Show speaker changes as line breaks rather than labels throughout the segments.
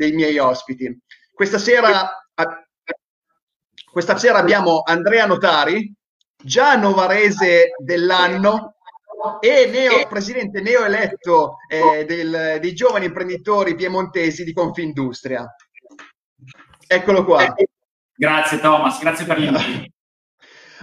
dei miei ospiti. Questa sera, questa sera abbiamo Andrea Notari, già novarese dell'anno e neo, presidente neoeletto eh, del, dei giovani imprenditori piemontesi di Confindustria. Eccolo qua.
Grazie Thomas, grazie per l'invito.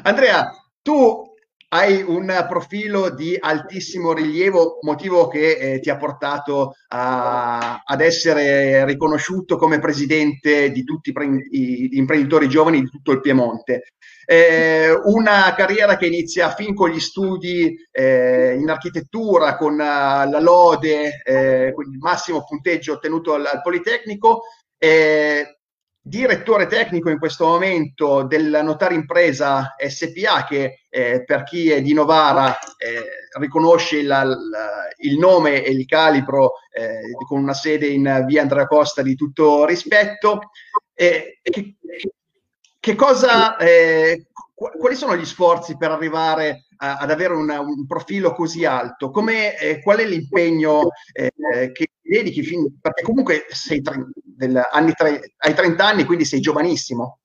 Andrea, tu hai un profilo di altissimo rilievo, motivo che eh, ti ha portato a, ad essere riconosciuto come presidente di tutti i imprenditori giovani di tutto il Piemonte. Eh, una carriera che inizia fin con gli studi eh, in architettura, con uh, la lode, eh, con il massimo punteggio ottenuto al, al Politecnico. Eh, direttore tecnico in questo momento del Notario Impresa SPA che eh, per chi è di Novara eh, riconosce la, la, il nome e il calibro eh, con una sede in via Andrea Costa di tutto rispetto. Che, che, cosa, eh, quali sono gli sforzi per arrivare a, ad avere una, un profilo così alto? Come, eh, qual è l'impegno eh, che dedichi? Fin, perché comunque sei tre, del, anni tre, hai 30 anni, quindi sei giovanissimo.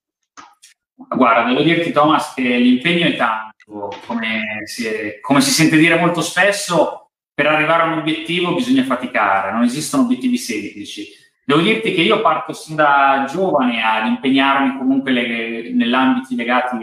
Guarda, devo dirti Thomas che l'impegno è tanto, come si, è, come si sente dire molto spesso, per arrivare a un obiettivo bisogna faticare, non esistono obiettivi semplici. Devo dirti che io parto sin da giovane ad impegnarmi comunque le, nell'ambiti legati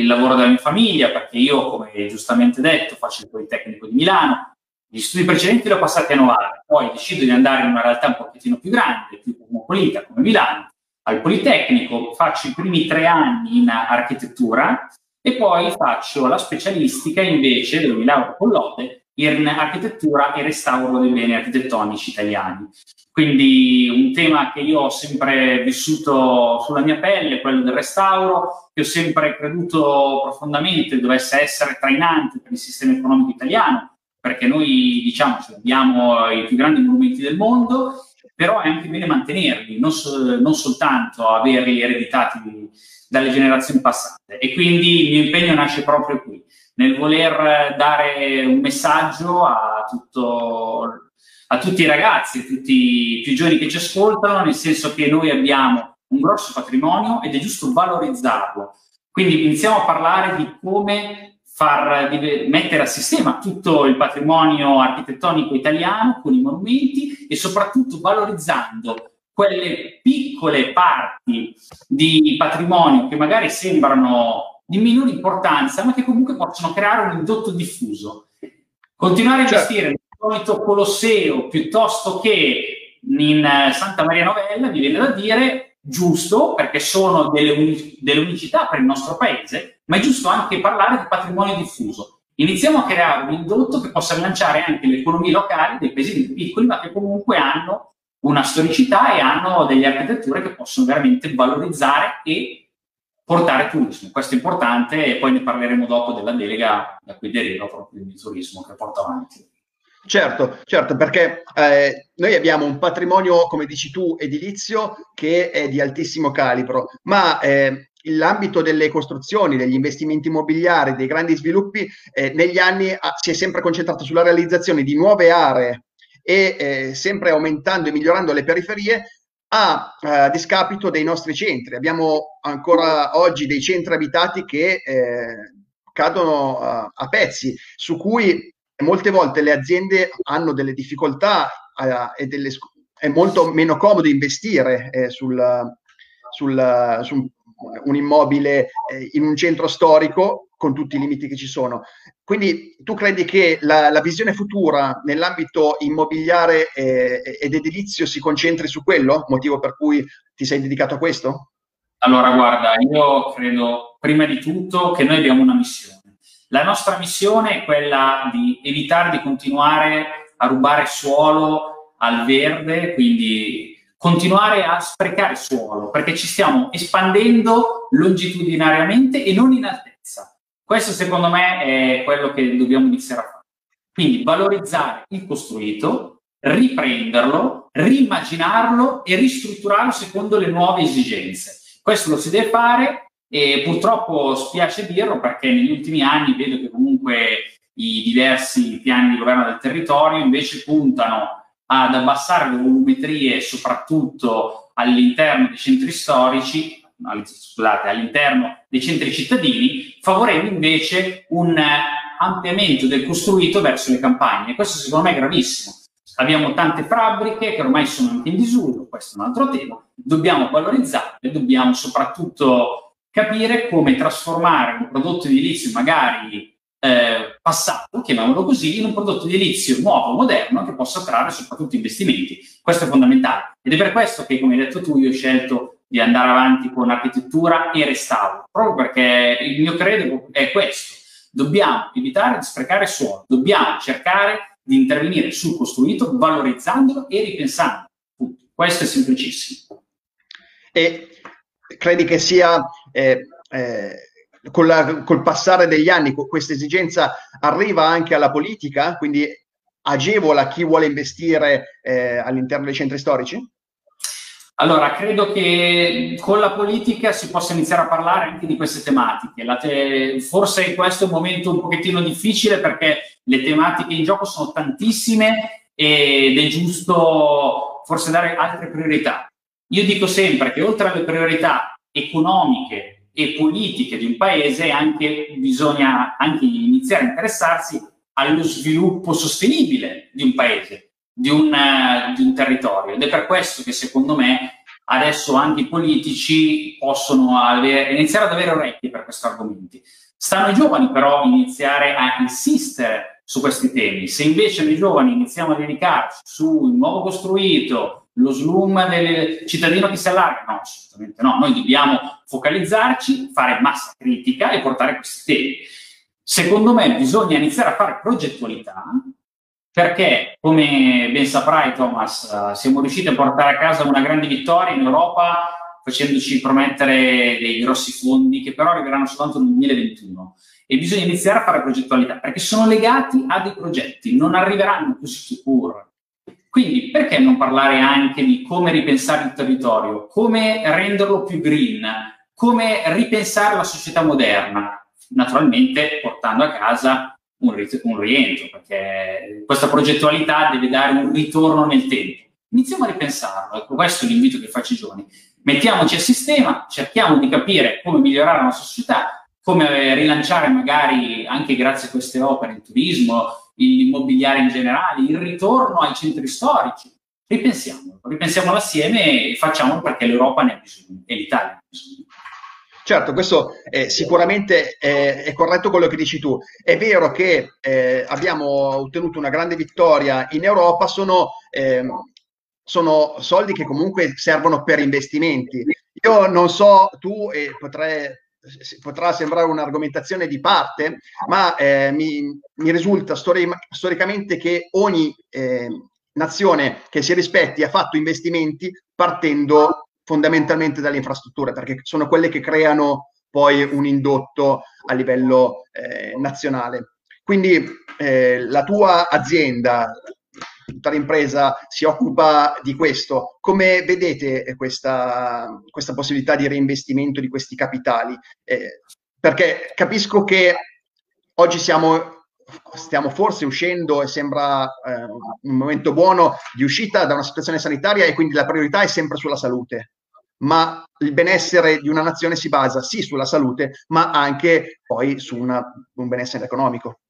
al lavoro della mia famiglia, perché io, come giustamente detto, faccio il Politecnico di Milano, gli studi precedenti li ho passati a Novara, poi decido di andare in una realtà un pochettino più grande, più cosmopolita come Milano, al Politecnico, faccio i primi tre anni in architettura e poi faccio la specialistica invece, dove mi lauro con lode, in architettura e restauro dei beni architettonici italiani. Quindi un tema che io ho sempre vissuto sulla mia pelle, quello del restauro, che ho sempre creduto profondamente dovesse essere trainante per il sistema economico italiano, perché noi diciamo abbiamo i più grandi monumenti del mondo, però è anche bene mantenerli, non, so, non soltanto averli ereditati dalle generazioni passate. E quindi il mio impegno nasce proprio qui, nel voler dare un messaggio a, tutto, a tutti i ragazzi, a tutti i più giovani che ci ascoltano, nel senso che noi abbiamo un grosso patrimonio ed è giusto valorizzarlo. Quindi iniziamo a parlare di come far mettere a sistema tutto il patrimonio architettonico italiano con i monumenti e soprattutto valorizzando quelle piccole parti di patrimonio che magari sembrano di minore importanza, ma che comunque possono creare un indotto diffuso. Continuare a certo. investire nel solito Colosseo piuttosto che in Santa Maria Novella, mi viene da dire, giusto, perché sono delle, unic- delle unicità per il nostro paese, ma è giusto anche parlare di patrimonio diffuso. Iniziamo a creare un indotto che possa rilanciare anche le economie locali dei paesi piccoli, ma che comunque hanno una storicità e hanno delle architetture che possono veramente valorizzare e portare turismo. Questo è importante e poi ne parleremo dopo della delega da cui deriva proprio il turismo che porta avanti.
Certo, certo, perché eh, noi abbiamo un patrimonio, come dici tu, edilizio che è di altissimo calibro, ma eh, l'ambito delle costruzioni, degli investimenti immobiliari, dei grandi sviluppi, eh, negli anni ha, si è sempre concentrato sulla realizzazione di nuove aree e eh, sempre aumentando e migliorando le periferie a, a discapito dei nostri centri. Abbiamo ancora oggi dei centri abitati che eh, cadono a, a pezzi, su cui molte volte le aziende hanno delle difficoltà eh, e delle, è molto meno comodo investire eh, sul, sul, su un immobile eh, in un centro storico con tutti i limiti che ci sono. Quindi tu credi che la, la visione futura nell'ambito immobiliare eh, ed edilizio si concentri su quello, motivo per cui ti sei dedicato a questo?
Allora, guarda, io credo prima di tutto che noi abbiamo una missione. La nostra missione è quella di evitare di continuare a rubare suolo al verde, quindi continuare a sprecare suolo, perché ci stiamo espandendo longitudinariamente e non in altezza. Questo secondo me è quello che dobbiamo iniziare a fare. Quindi valorizzare il costruito, riprenderlo, rimmaginarlo e ristrutturarlo secondo le nuove esigenze. Questo lo si deve fare e purtroppo spiace dirlo perché negli ultimi anni vedo che comunque i diversi piani di governo del territorio invece puntano ad abbassare le volumetrie soprattutto all'interno dei centri storici, scusate, all'interno dei centri cittadini, favorendo invece un ampliamento del costruito verso le campagne. Questo secondo me è gravissimo. Abbiamo tante fabbriche che ormai sono anche in disuso, questo è un altro tema, dobbiamo valorizzarle, dobbiamo soprattutto capire come trasformare un prodotto edilizio magari eh, passato, chiamiamolo così, in un prodotto edilizio nuovo, moderno, che possa attrarre soprattutto investimenti. Questo è fondamentale. Ed è per questo che, come hai detto tu, io ho scelto di andare avanti con architettura e restauro, proprio perché il mio credo è questo. Dobbiamo evitare di sprecare suolo, dobbiamo cercare di intervenire sul costruito valorizzandolo e ripensando. Questo è semplicissimo.
E credi che sia eh, eh, la, col passare degli anni questa esigenza arriva anche alla politica, quindi agevola chi vuole investire eh, all'interno dei centri storici?
Allora, credo che con la politica si possa iniziare a parlare anche di queste tematiche. Te- forse questo è un momento un pochettino difficile perché le tematiche in gioco sono tantissime ed è giusto forse dare altre priorità. Io dico sempre che oltre alle priorità economiche e politiche di un paese, anche bisogna anche iniziare a interessarsi allo sviluppo sostenibile di un paese di un, di un territorio. Ed è per questo che secondo me adesso anche i politici possono avere, iniziare ad avere orecchie per questi argomenti. Stanno ai giovani però iniziare a insistere su questi temi. Se invece noi giovani iniziamo a dedicarci sul nuovo costruito, lo slum del cittadino che si allarga, no, assolutamente no. Noi dobbiamo focalizzarci, fare massa critica e portare questi temi. Secondo me bisogna iniziare a fare progettualità perché, come ben saprai Thomas, uh, siamo riusciti a portare a casa una grande vittoria in Europa facendoci promettere dei grossi fondi che però arriveranno soltanto nel 2021 e bisogna iniziare a fare progettualità perché sono legati a dei progetti, non arriveranno così sicuro. Quindi perché non parlare anche di come ripensare il territorio, come renderlo più green, come ripensare la società moderna, naturalmente portando a casa un, un rientro, perché questa progettualità deve dare un ritorno nel tempo. Iniziamo a ripensarlo, ecco, questo è l'invito che faccio ai giovani. Mettiamoci a sistema, cerchiamo di capire come migliorare la nostra società, come rilanciare magari anche grazie a queste opere il turismo, l'immobiliare in generale, il ritorno ai centri storici. Ripensiamolo, ripensiamolo assieme e facciamolo perché l'Europa ne ha bisogno e l'Italia ne ha bisogno.
Certo, questo è, sicuramente è, è, corretto quello che dici tu. È vero che eh, abbiamo ottenuto una grande vittoria in Europa, sono, eh, sono, soldi che comunque servono per investimenti. Io non so, tu e potrei, potrà sembrare un'argomentazione di parte, ma eh, mi, mi, risulta stori- storicamente che ogni eh, nazione che si rispetti ha fatto investimenti partendo fondamentalmente dalle infrastrutture, perché sono quelle che creano poi un indotto a livello eh, nazionale. Quindi eh, la tua azienda, tutta l'impresa si occupa di questo. Come vedete questa, questa possibilità di reinvestimento di questi capitali? Eh, perché capisco che oggi siamo stiamo forse uscendo e sembra eh, un momento buono di uscita da una situazione sanitaria e quindi la priorità è sempre sulla salute. Ma il benessere di una nazione si basa sì sulla salute, ma anche poi su una, un benessere economico.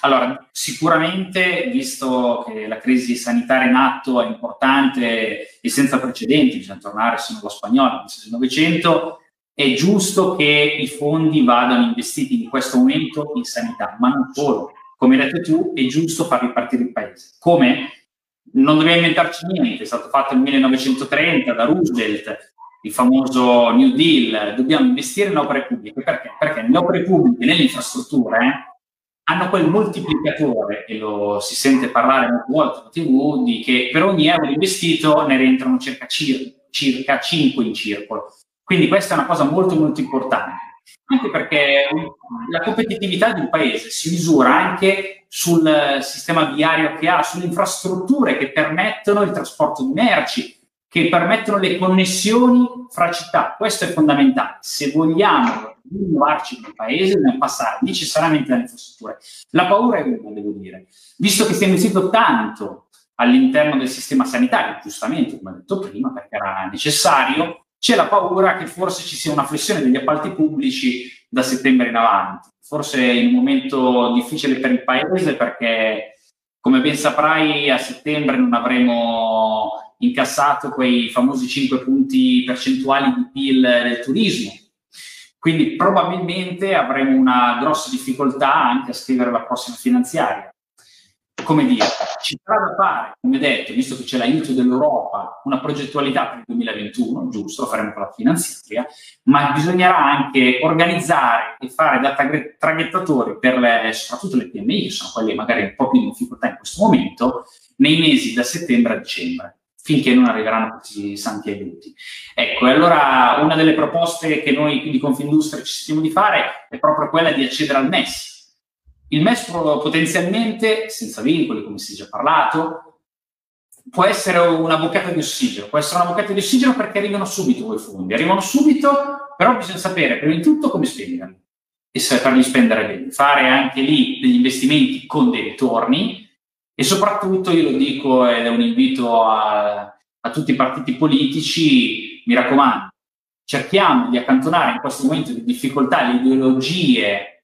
Allora, sicuramente, visto che la crisi sanitaria in atto è importante e senza precedenti, bisogna tornare se lo spagnolo nel 1900, è giusto che i fondi vadano investiti in questo momento in sanità, ma non solo. Come hai detto tu, è giusto far ripartire il paese. Come? Non dobbiamo inventarci niente, è stato fatto nel 1930 da Roosevelt, il famoso New Deal, dobbiamo investire in opere pubbliche. Perché? Perché nelle opere pubbliche, nelle infrastrutture, eh, hanno quel moltiplicatore, e lo si sente parlare molte volte in tv, di che per ogni euro investito ne rientrano circa, circa 5 in circolo. Quindi questa è una cosa molto molto importante, anche perché la competitività di un paese si misura anche sul sistema viario che ha, sulle infrastrutture che permettono il trasporto di merci, che permettono le connessioni fra città. Questo è fondamentale. Se vogliamo innovarci nel paese, dobbiamo passare necessariamente dalle infrastrutture. La paura è una, devo dire. Visto che si è investito tanto all'interno del sistema sanitario, giustamente, come ho detto prima, perché era necessario, c'è la paura che forse ci sia una flessione degli appalti pubblici da settembre in avanti. Forse in un momento difficile per il paese perché, come ben saprai, a settembre non avremo incassato quei famosi 5 punti percentuali di PIL del turismo. Quindi probabilmente avremo una grossa difficoltà anche a scrivere la prossima finanziaria come dire, ci sarà da fare, come detto, visto che c'è l'aiuto dell'Europa, una progettualità per il 2021, giusto, lo faremo con la finanziaria, ma bisognerà anche organizzare e fare da traghettatori per le, soprattutto le PMI, che sono quelle magari un po' più in difficoltà in questo momento, nei mesi da settembre a dicembre finché non arriveranno questi santi aiuti. Ecco, e allora una delle proposte che noi di Confindustria ci stiamo di fare è proprio quella di accedere al MES, il MES potenzialmente, senza vincoli, come si è già parlato, può essere una boccata di ossigeno, può essere una boccata di ossigeno perché arrivano subito quei fondi, arrivano subito, però bisogna sapere prima di tutto come spenderli e saperli spendere bene, fare anche lì degli investimenti con dei ritorni e soprattutto io lo dico ed è un invito a, a tutti i partiti politici, mi raccomando, cerchiamo di accantonare in questo momento di difficoltà le ideologie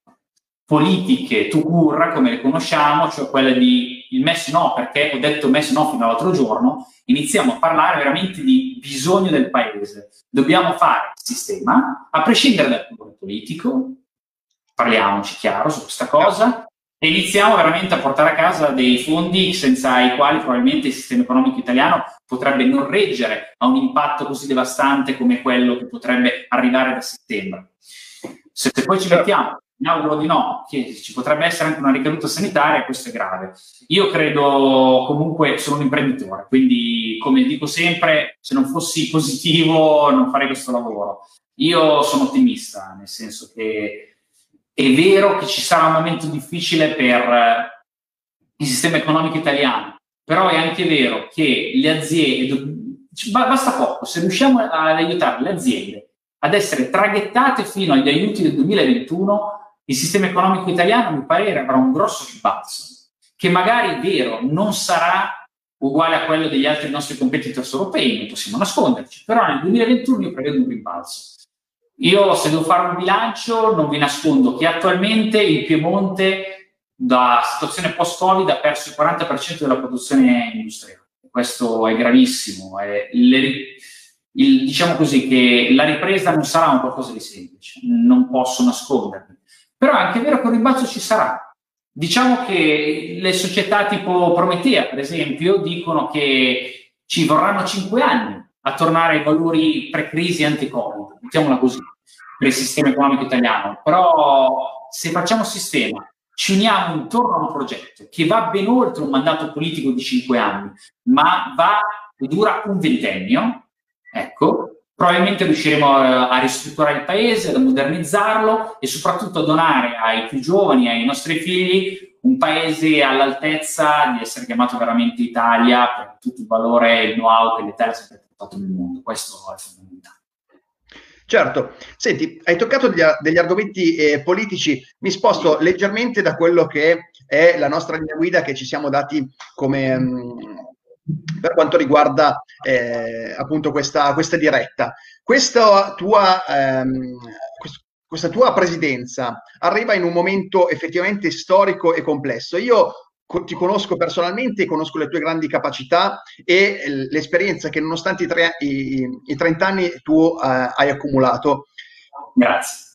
politiche tu curra come le conosciamo, cioè quelle di il MES no, perché ho detto MES no fino all'altro giorno, iniziamo a parlare veramente di bisogno del paese. Dobbiamo fare il sistema, a prescindere dal colore politico, parliamoci chiaro su questa cosa, e iniziamo veramente a portare a casa dei fondi senza i quali probabilmente il sistema economico italiano potrebbe non reggere a un impatto così devastante come quello che potrebbe arrivare da settembre. Se, se poi ci mettiamo mi auguro di no, che ci potrebbe essere anche una ricaduta sanitaria, questo è grave. Io credo comunque, sono un imprenditore, quindi come dico sempre, se non fossi positivo non farei questo lavoro. Io sono ottimista, nel senso che è vero che ci sarà un momento difficile per il sistema economico italiano, però è anche vero che le aziende, basta poco, se riusciamo ad aiutare le aziende ad essere traghettate fino agli aiuti del 2021, il sistema economico italiano, a mio parere, avrà un grosso rimbalzo, che magari è vero, non sarà uguale a quello degli altri nostri competitor europei, non possiamo nasconderci, però nel 2021 io prevedo un rimbalzo. Io se devo fare un bilancio non vi nascondo che attualmente il Piemonte da situazione post-Covid ha perso il 40% della produzione industriale. Questo è gravissimo. È le, il, diciamo così che la ripresa non sarà un qualcosa di semplice, non posso nascondermi. Però è anche vero che un rimbalzo ci sarà. Diciamo che le società tipo Prometea, per esempio, dicono che ci vorranno cinque anni a tornare ai valori pre-crisi anti-Covid, mettiamola così, per il sistema economico italiano. Però se facciamo sistema, ci uniamo intorno a un progetto che va ben oltre un mandato politico di cinque anni, ma va dura un ventennio, ecco, probabilmente riusciremo a ristrutturare il paese, a modernizzarlo e soprattutto a donare ai più giovani, ai nostri figli, un paese all'altezza di essere chiamato veramente Italia per tutto il valore e il know-how che l'Italia ha sempre portato nel mondo. Questo è fondamentale.
Certo, senti, hai toccato degli, degli argomenti eh, politici, mi sposto leggermente da quello che è la nostra linea guida che ci siamo dati come, mm, per quanto riguarda eh, appunto questa, questa, diretta. Questa tua, ehm, questa tua presidenza arriva in un momento effettivamente storico e complesso. Io ti conosco personalmente, conosco le tue grandi capacità e l'esperienza che nonostante i, tre, i, i 30 anni tu eh, hai accumulato.
Grazie.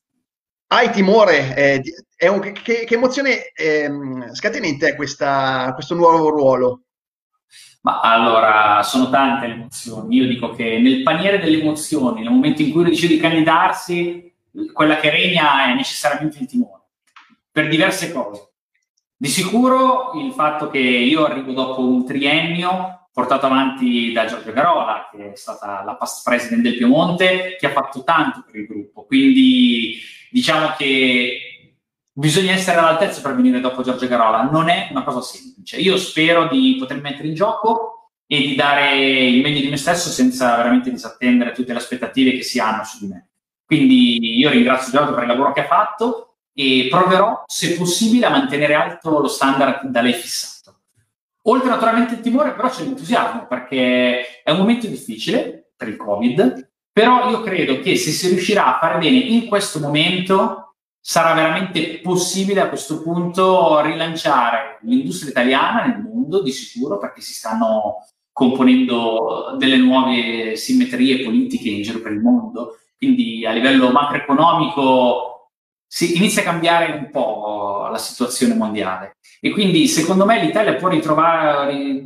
Hai timore? Eh, un, che, che, emozione eh, scatena in te questa, questo nuovo ruolo?
Ma allora, sono tante le emozioni. Io dico che nel paniere delle emozioni, nel momento in cui uno decide di candidarsi, quella che regna è necessariamente il timore, per diverse cose. Di sicuro il fatto che io arrivo dopo un triennio portato avanti da Giorgio Garola, che è stata la past president del Piemonte, che ha fatto tanto per il gruppo. Quindi diciamo che bisogna essere all'altezza per venire dopo Giorgio Garola, non è una cosa semplice. Io spero di poter mettere in gioco e di dare il meglio di me stesso senza veramente disattendere tutte le aspettative che si hanno su di me. Quindi io ringrazio Giorgio per il lavoro che ha fatto e proverò, se possibile, a mantenere alto lo standard da lei fissato. oltre naturalmente il timore, però c'è l'entusiasmo, perché è un momento difficile per il Covid, però io credo che se si riuscirà a fare bene in questo momento, sarà veramente possibile a questo punto rilanciare l'industria italiana nel mondo, di sicuro, perché si stanno componendo delle nuove simmetrie politiche in giro per il mondo. Quindi a livello macroeconomico si inizia a cambiare un po' la situazione mondiale. E quindi secondo me l'Italia può ritrovare,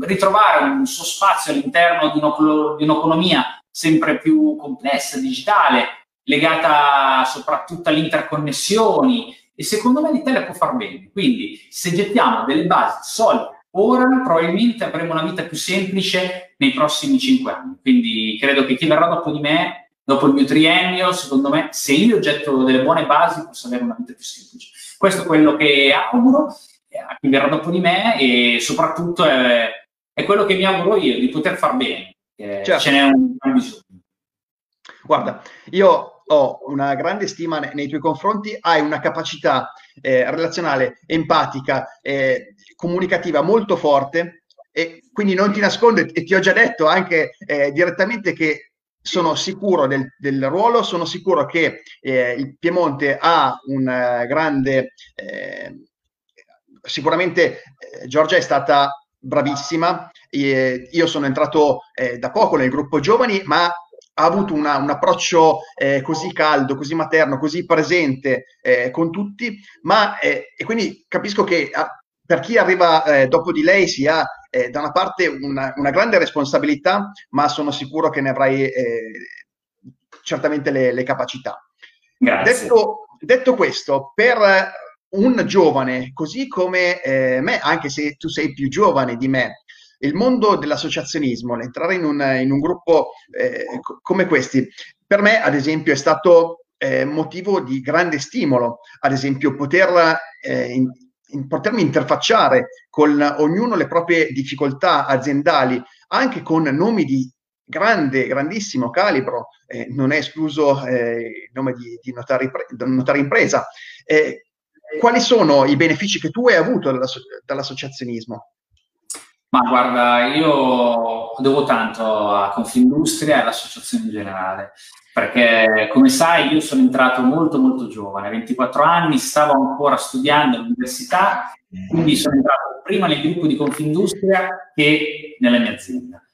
ritrovare un suo spazio all'interno di, di un'economia sempre più complessa, digitale, legata soprattutto alle interconnessioni e secondo me l'Italia può far bene. Quindi se gettiamo delle basi solide ora, probabilmente avremo una vita più semplice nei prossimi cinque anni. Quindi credo che chi verrà dopo di me, dopo il mio triennio, secondo me, se io getto delle buone basi, posso avere una vita più semplice. Questo è quello che auguro a chi verrà dopo di me e soprattutto è, è quello che mi auguro io, di poter far bene. Certo. Ce n'è un, un bisogno.
Guarda, io ho una grande stima nei tuoi confronti, hai una capacità eh, relazionale, empatica, eh, comunicativa molto forte e quindi non ti nascondo e ti ho già detto anche eh, direttamente che sono sicuro del, del, ruolo, sono sicuro che eh, il Piemonte ha un uh, grande... Eh, sicuramente eh, Giorgia è stata bravissima, io sono entrato da poco nel gruppo giovani, ma ha avuto una, un approccio eh, così caldo, così materno, così presente eh, con tutti, ma eh, e quindi capisco che a, ah, per chi arriva eh, dopo di lei si ha eh, da una parte una, una, grande responsabilità, ma sono sicuro che ne avrai eh, certamente le, le capacità. Detto, detto, questo, per un giovane così come me, anche se tu sei più giovane di me, il mondo dell'associazionismo, l'entrare in un, in un gruppo eh, come questi, per me ad esempio è stato eh, motivo di grande stimolo, ad esempio poter, eh, in, in, potermi interfacciare con ognuno le proprie difficoltà aziendali, anche con nomi di grande, grandissimo calibro, eh, non è escluso eh, il nome di, di notare, notare impresa. Eh, quali sono i benefici che tu hai avuto dall'associazionismo?
Ma guarda, io devo tanto a Confindustria e all'associazione in generale, perché come sai io sono entrato molto molto giovane, 24 anni, stavo ancora studiando all'università, quindi sono entrato prima nel gruppo di Confindustria che nella mia azienda.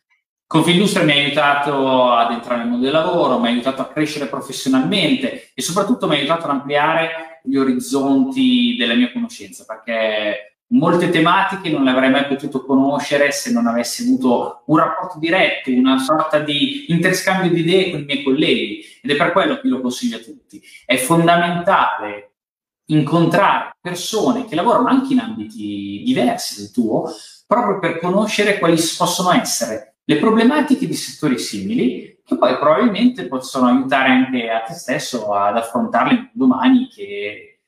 Confindustria mi ha aiutato ad entrare nel mondo del lavoro, mi ha aiutato a crescere professionalmente e soprattutto mi ha aiutato ad ampliare gli orizzonti della mia conoscenza, perché molte tematiche non le avrei mai potuto conoscere se non avessi avuto un rapporto diretto, una sorta di interscambio di idee con i miei colleghi ed è per quello che lo consiglio a tutti. È fondamentale incontrare persone che lavorano anche in ambiti diversi del tuo, proprio per conoscere quali possono essere le problematiche di settori simili che poi probabilmente possono aiutare anche a te stesso ad affrontarle domani che,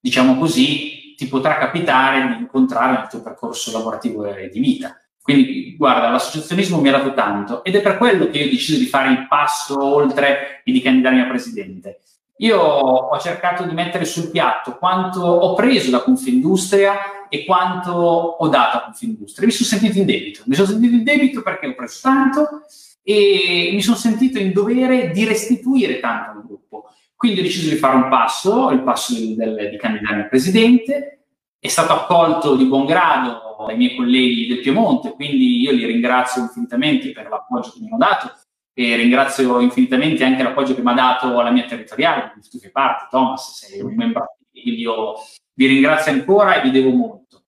diciamo così, ti potrà capitare di incontrare nel tuo percorso lavorativo e di vita. Quindi, guarda, l'associazionismo mi ha dato tanto ed è per quello che io ho deciso di fare il passo oltre e di candidarmi a presidente. Io ho cercato di mettere sul piatto quanto ho preso da Confindustria e quanto ho dato a Confindustria. Mi sono sentito in debito. Mi sono sentito in debito perché ho preso tanto e mi sono sentito in dovere di restituire tanto al gruppo. Quindi ho deciso di fare un passo, il passo del, del, di candidarmi a presidente, è stato accolto di buon grado dai miei colleghi del Piemonte, quindi io li ringrazio infinitamente per l'appoggio che mi hanno dato e ringrazio infinitamente anche l'appoggio che mi ha dato la mia territoriale, di cui tu fai parte, Thomas, sei un membro, io vi ringrazio ancora e vi devo molto.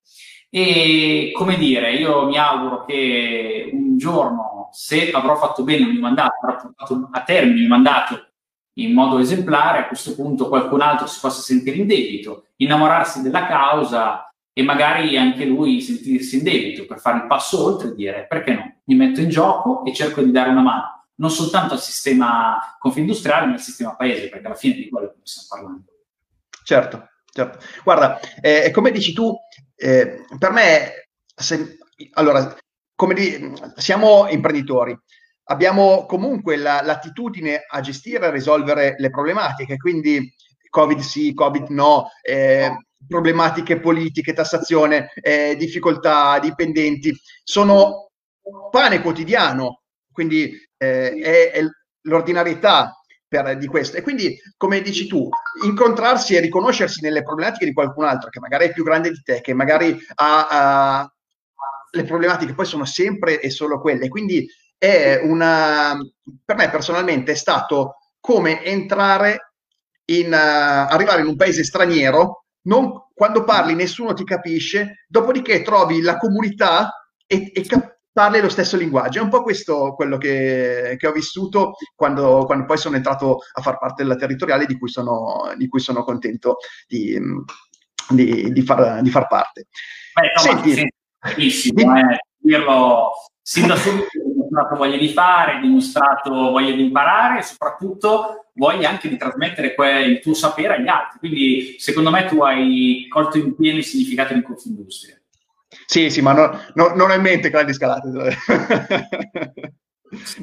E come dire, io mi auguro che un giorno, se avrò fatto bene il mio mandato, avrò portato a termine il mio mandato in modo esemplare, a questo punto qualcun altro si possa sentire in debito, innamorarsi della causa e magari anche lui sentirsi in debito per fare il passo oltre e dire perché no, mi metto in gioco e cerco di dare una mano, non soltanto al sistema confindustriale, ma al sistema paese, perché alla fine di quello che stiamo parlando.
Certo, certo. Guarda, eh, come dici tu, eh, per me, se, allora, come di, siamo imprenditori, abbiamo comunque la, l'attitudine a gestire e risolvere le problematiche, quindi Covid sì, Covid no, eh, problematiche politiche, tassazione, eh, difficoltà dipendenti, sono pane quotidiano, quindi eh, è, è l'ordinarietà per, di questo. E quindi, come dici tu, incontrarsi e riconoscersi nelle problematiche di qualcun altro che magari è più grande di te, che magari ha, ha le problematiche poi sono sempre e solo quelle. Quindi è una, per me personalmente è stato come entrare in, uh, arrivare in un paese straniero, non, quando parli nessuno ti capisce, dopodiché trovi la comunità e, e cap- parli lo stesso linguaggio. È un po' questo quello che, che ho vissuto quando, quando, poi sono entrato a far parte della territoriale di cui sono, di cui sono contento di, di, di, far, di far parte.
Beh, Senti, sì, benissimo, eh, dirlo sin da subito dimostrato voglia di fare, dimostrato voglia di imparare e soprattutto voglia anche di trasmettere que- il tuo sapere agli altri. Quindi secondo me tu hai colto in pieno il significato di Confindustria.
Sì, sì, ma no, no, non ho in mente grandi scalate.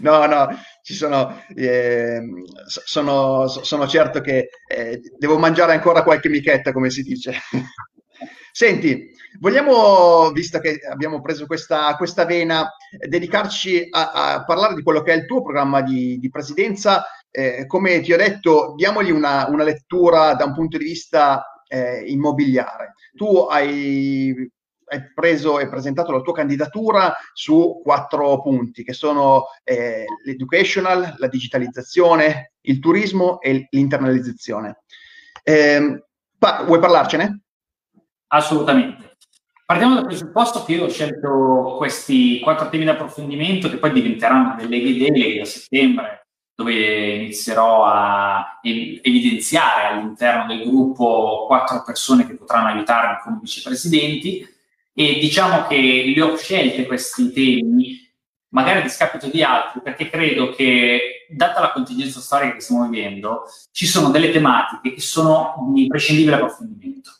no, no, ci sono, eh, sono, sono, certo che eh, devo mangiare ancora qualche michetta, come si dice. Senti, vogliamo, visto che abbiamo preso questa, questa vena, dedicarci a, a, parlare di quello che è il tuo programma di, di presidenza. Eh, come ti ho detto, diamogli una, una, lettura da un punto di vista eh, immobiliare. Tu hai hai preso e presentato la tua candidatura su quattro punti che sono eh, l'educational, la digitalizzazione, il turismo e l'internalizzazione. Eh, pa- vuoi parlarcene?
Assolutamente. Partiamo dal presupposto che io ho scelto questi quattro temi di approfondimento che poi diventeranno delle deleghe a settembre, dove inizierò a evidenziare all'interno del gruppo quattro persone che potranno aiutarmi come vicepresidenti e diciamo che li ho scelti questi temi, magari a discapito di altri, perché credo che, data la contingenza storica che stiamo vivendo, ci sono delle tematiche che sono di imprescindibile approfondimento.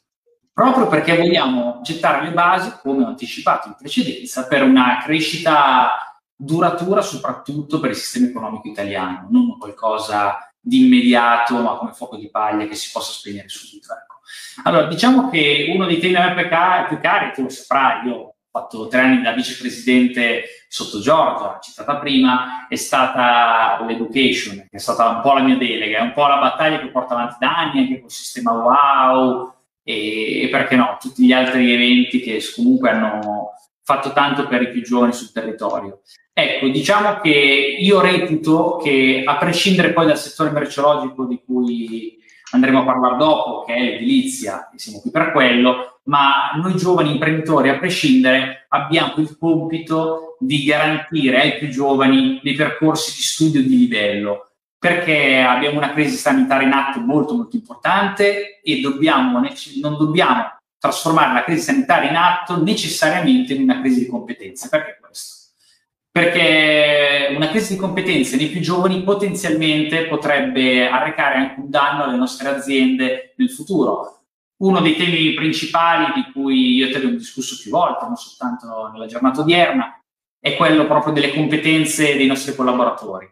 Proprio perché vogliamo gettare le basi, come ho anticipato in precedenza, per una crescita duratura, soprattutto per il sistema economico italiano, non qualcosa di immediato, ma come fuoco di paglia che si possa spegnere subito. Ecco. Allora, diciamo che uno dei temi a me più cari, tu lo saprai, io ho fatto tre anni da vicepresidente sotto Giorgia, citata prima, è stata l'education, che è stata un po' la mia delega, è un po' la battaglia che porto avanti da anni anche col sistema wow e, perché no, tutti gli altri eventi che comunque hanno fatto tanto per i più giovani sul territorio. Ecco, diciamo che io reputo che a prescindere poi dal settore merceologico di cui andremo a parlare dopo, che è l'edilizia, e siamo qui per quello, ma noi giovani imprenditori, a prescindere, abbiamo il compito di garantire ai più giovani dei percorsi di studio di livello, perché abbiamo una crisi sanitaria in atto molto molto importante e dobbiamo, non dobbiamo trasformare la crisi sanitaria in atto necessariamente in una crisi di competenze. Perché questo? perché una crisi di competenze nei più giovani potenzialmente potrebbe arrecare anche un danno alle nostre aziende nel futuro. Uno dei temi principali di cui io e te abbiamo discusso più volte, non soltanto nella giornata odierna, è quello proprio delle competenze dei nostri collaboratori.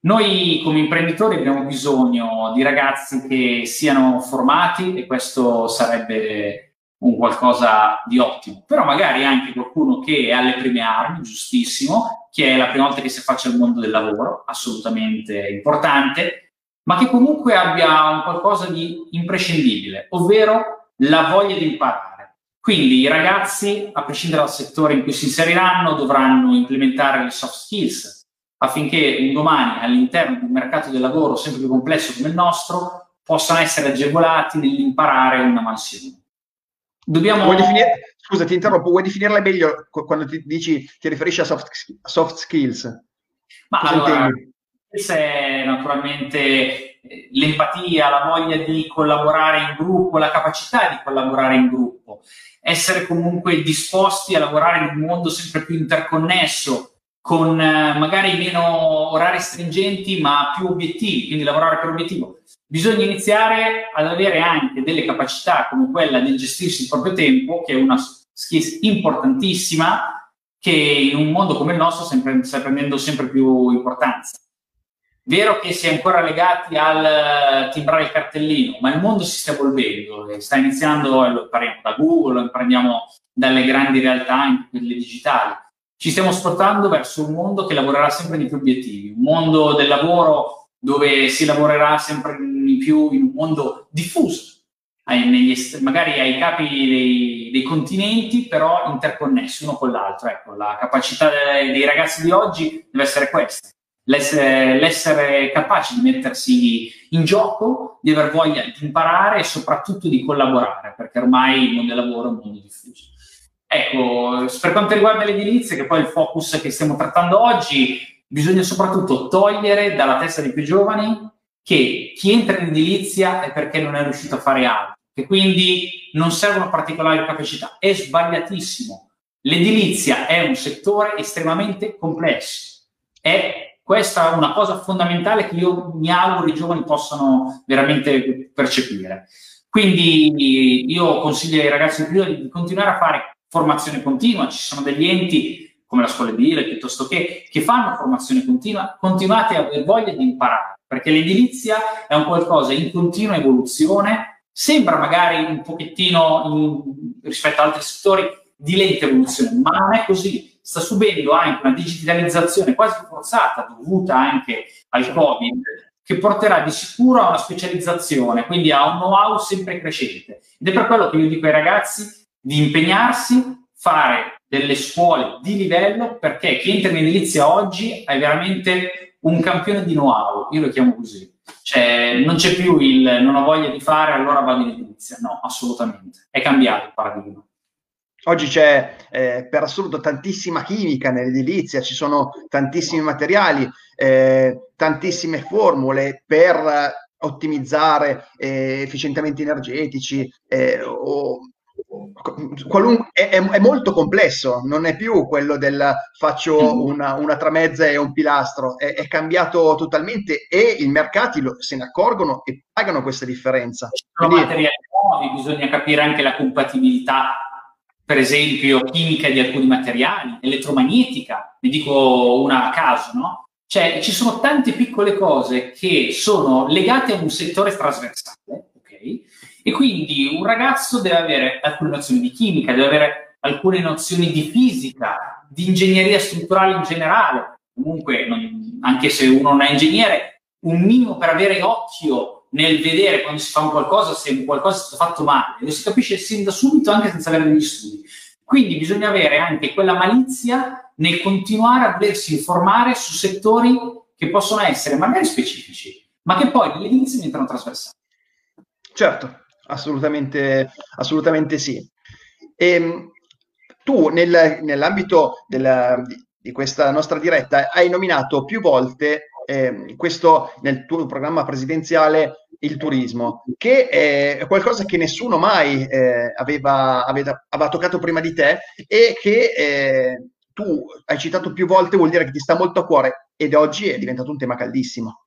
Noi come imprenditori abbiamo bisogno di ragazzi che siano formati e questo sarebbe un qualcosa di ottimo, però magari anche qualcuno che è alle prime armi, giustissimo, che è la prima volta che si affaccia al mondo del lavoro, assolutamente importante, ma che comunque abbia un qualcosa di imprescindibile, ovvero la voglia di imparare. Quindi i ragazzi, a prescindere dal settore in cui si inseriranno, dovranno implementare le soft skills affinché un domani all'interno di un mercato del lavoro sempre più complesso come il nostro possano essere agevolati nell'imparare una mansione.
Dobbiamo... Definire... Scusa, ti interrompo, vuoi definirla meglio quando ti dici, ti riferisci a soft, soft skills?
Ma Cosa allora, è naturalmente eh, l'empatia, la voglia di collaborare in gruppo, la capacità di collaborare in gruppo, essere comunque disposti a lavorare in un mondo sempre più interconnesso, con eh, magari meno orari stringenti ma più obiettivi, quindi lavorare per obiettivo. Bisogna iniziare ad avere anche delle capacità come quella di gestirsi il proprio tempo, che è una skill importantissima che in un mondo come il nostro sempre, sta prendendo sempre più importanza. Vero che si è ancora legati al timbrare il cartellino, ma il mondo si sta evolvendo sta iniziando, lo impariamo da Google, lo impariamo dalle grandi realtà, anche quelle digitali. Ci stiamo spostando verso un mondo che lavorerà sempre di più obiettivi, un mondo del lavoro dove si lavorerà sempre di più in un mondo diffuso, est- magari ai capi dei, dei, continenti, però interconnessi uno con l'altro. Ecco, la capacità dei, dei ragazzi di oggi deve essere questa. L'essere, l'essere, capaci di mettersi in gioco, di aver voglia di imparare e soprattutto di collaborare, perché ormai il mondo del lavoro è un mondo diffuso. Ecco, per quanto riguarda l'edilizia, che poi è il focus che stiamo trattando oggi, bisogna soprattutto togliere dalla testa dei più giovani che chi entra in edilizia è perché non è riuscito a fare altro, che quindi non servono particolari capacità. È sbagliatissimo. L'edilizia è un settore estremamente complesso. È questa una cosa fondamentale che io mi auguro i giovani possano veramente percepire. Quindi io consiglio ai ragazzi di di continuare a fare formazione continua, ci sono degli enti come la scuola edile piuttosto che, che fanno formazione continua, continuate a avere voglia di imparare, perché l'edilizia è un qualcosa in continua evoluzione, sembra magari un pochettino in, rispetto ad altri settori di lenta evoluzione, ma non è così, sta subendo anche una digitalizzazione quasi forzata dovuta anche al Covid, che porterà di sicuro a una specializzazione, quindi a un know-how sempre crescente. Ed è per quello che io dico ai ragazzi di impegnarsi, fare delle scuole di livello, perché chi entra in edilizia oggi è veramente un campione di know-how, io lo chiamo così. Cioè, non c'è più il non ho voglia di fare, allora vado in edilizia. No, assolutamente. È cambiato il paradigma.
Oggi c'è eh, per assurdo tantissima chimica nell'edilizia, ci sono tantissimi materiali, eh, tantissime formule per ottimizzare eh, efficientamenti energetici eh, o Qualun- è, è, è, molto complesso, non è più quello del faccio mm-hmm. una, una tramezza e un pilastro, è, è, cambiato totalmente e i mercati lo, se ne accorgono e pagano questa differenza.
Sono Quindi, materiali nuovi, bisogna capire anche la compatibilità, per esempio chimica di alcuni materiali, elettromagnetica, ne dico una a caso, no? Cioè ci sono tante piccole cose che sono legate a un settore trasversale, ok? E quindi un ragazzo deve avere alcune nozioni di chimica, deve avere alcune nozioni di fisica, di ingegneria strutturale in generale. Comunque, non, anche se uno non è ingegnere, un minimo per avere occhio nel vedere quando si fa un qualcosa, se un qualcosa è stato fatto male, lo si capisce sin da subito anche senza avere degli studi. Quindi bisogna avere anche quella malizia nel continuare a volersi informare su settori che possono essere magari specifici, ma che poi nell'inizio diventano trasversali.
Certo, assolutamente, assolutamente sì. E, ehm, tu nel, nell'ambito della, di, questa nostra diretta hai nominato più volte eh, questo nel tuo programma presidenziale il turismo, che è qualcosa che nessuno mai eh, aveva, aveva, aveva, toccato prima di te e che eh, tu hai citato più volte, vuol dire che ti sta molto a cuore ed oggi è diventato un tema caldissimo.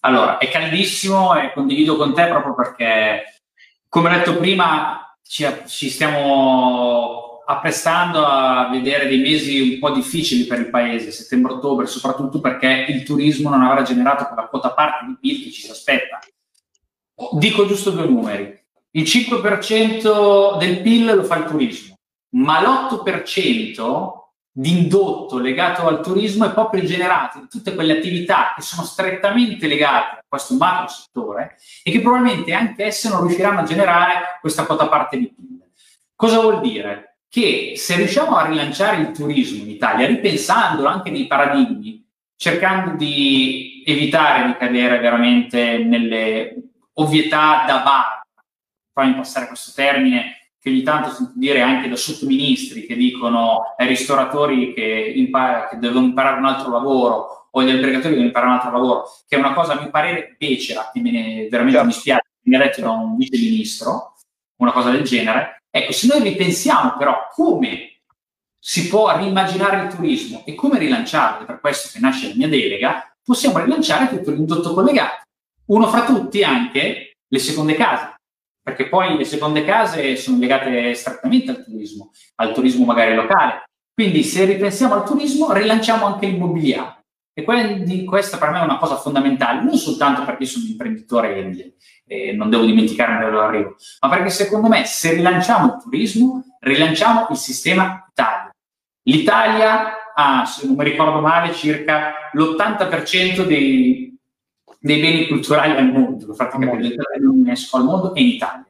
Allora, è caldissimo e condivido con te proprio perché come ho detto prima, ci, ci stiamo apprestando a vedere dei mesi un po' difficili per il paese, settembre-ottobre, soprattutto perché il turismo non avrà generato quella quota parte di PIL che ci si aspetta. Dico giusto due numeri. Il 5% del PIL lo fa il turismo, ma l'8% di indotto legato al turismo è proprio generato in tutte quelle attività che sono strettamente legate a questo macro settore e che probabilmente anche esse non riusciranno a generare questa quota parte di PIL. Cosa vuol dire? Che se riusciamo a rilanciare il turismo in Italia, ripensandolo anche nei paradigmi, cercando di evitare di cadere veramente nelle ovvietà da bar, fammi passare questo termine, che ogni tanto sento dire anche da sottoministri che dicono ai ristoratori che, impara, che devono imparare un altro lavoro o agli albergatori che devono imparare un altro lavoro, che è una cosa a mio parere becera, che me ne, veramente certo. mi spiace, mi ha detto da un vice ministro, una cosa del genere. Ecco, se noi ripensiamo però come si può rimmaginare il turismo e come rilanciarlo, per questo che nasce la mia delega, possiamo rilanciare tutto l'indotto collegato. Uno fra tutti anche le seconde case perché poi le seconde case sono legate strettamente al turismo, al turismo magari locale. Quindi se ripensiamo al turismo, rilanciamo anche l'immobiliare. E quindi questa per me è una cosa fondamentale, non soltanto perché sono un imprenditore e non devo dimenticarmi dove arrivo, ma perché secondo me se rilanciamo il turismo, rilanciamo il sistema Italia. L'Italia ha, se non mi ricordo male, circa l'80% dei, dei beni culturali al mondo, per farti capire, l'UNESCO al mondo è in Italia.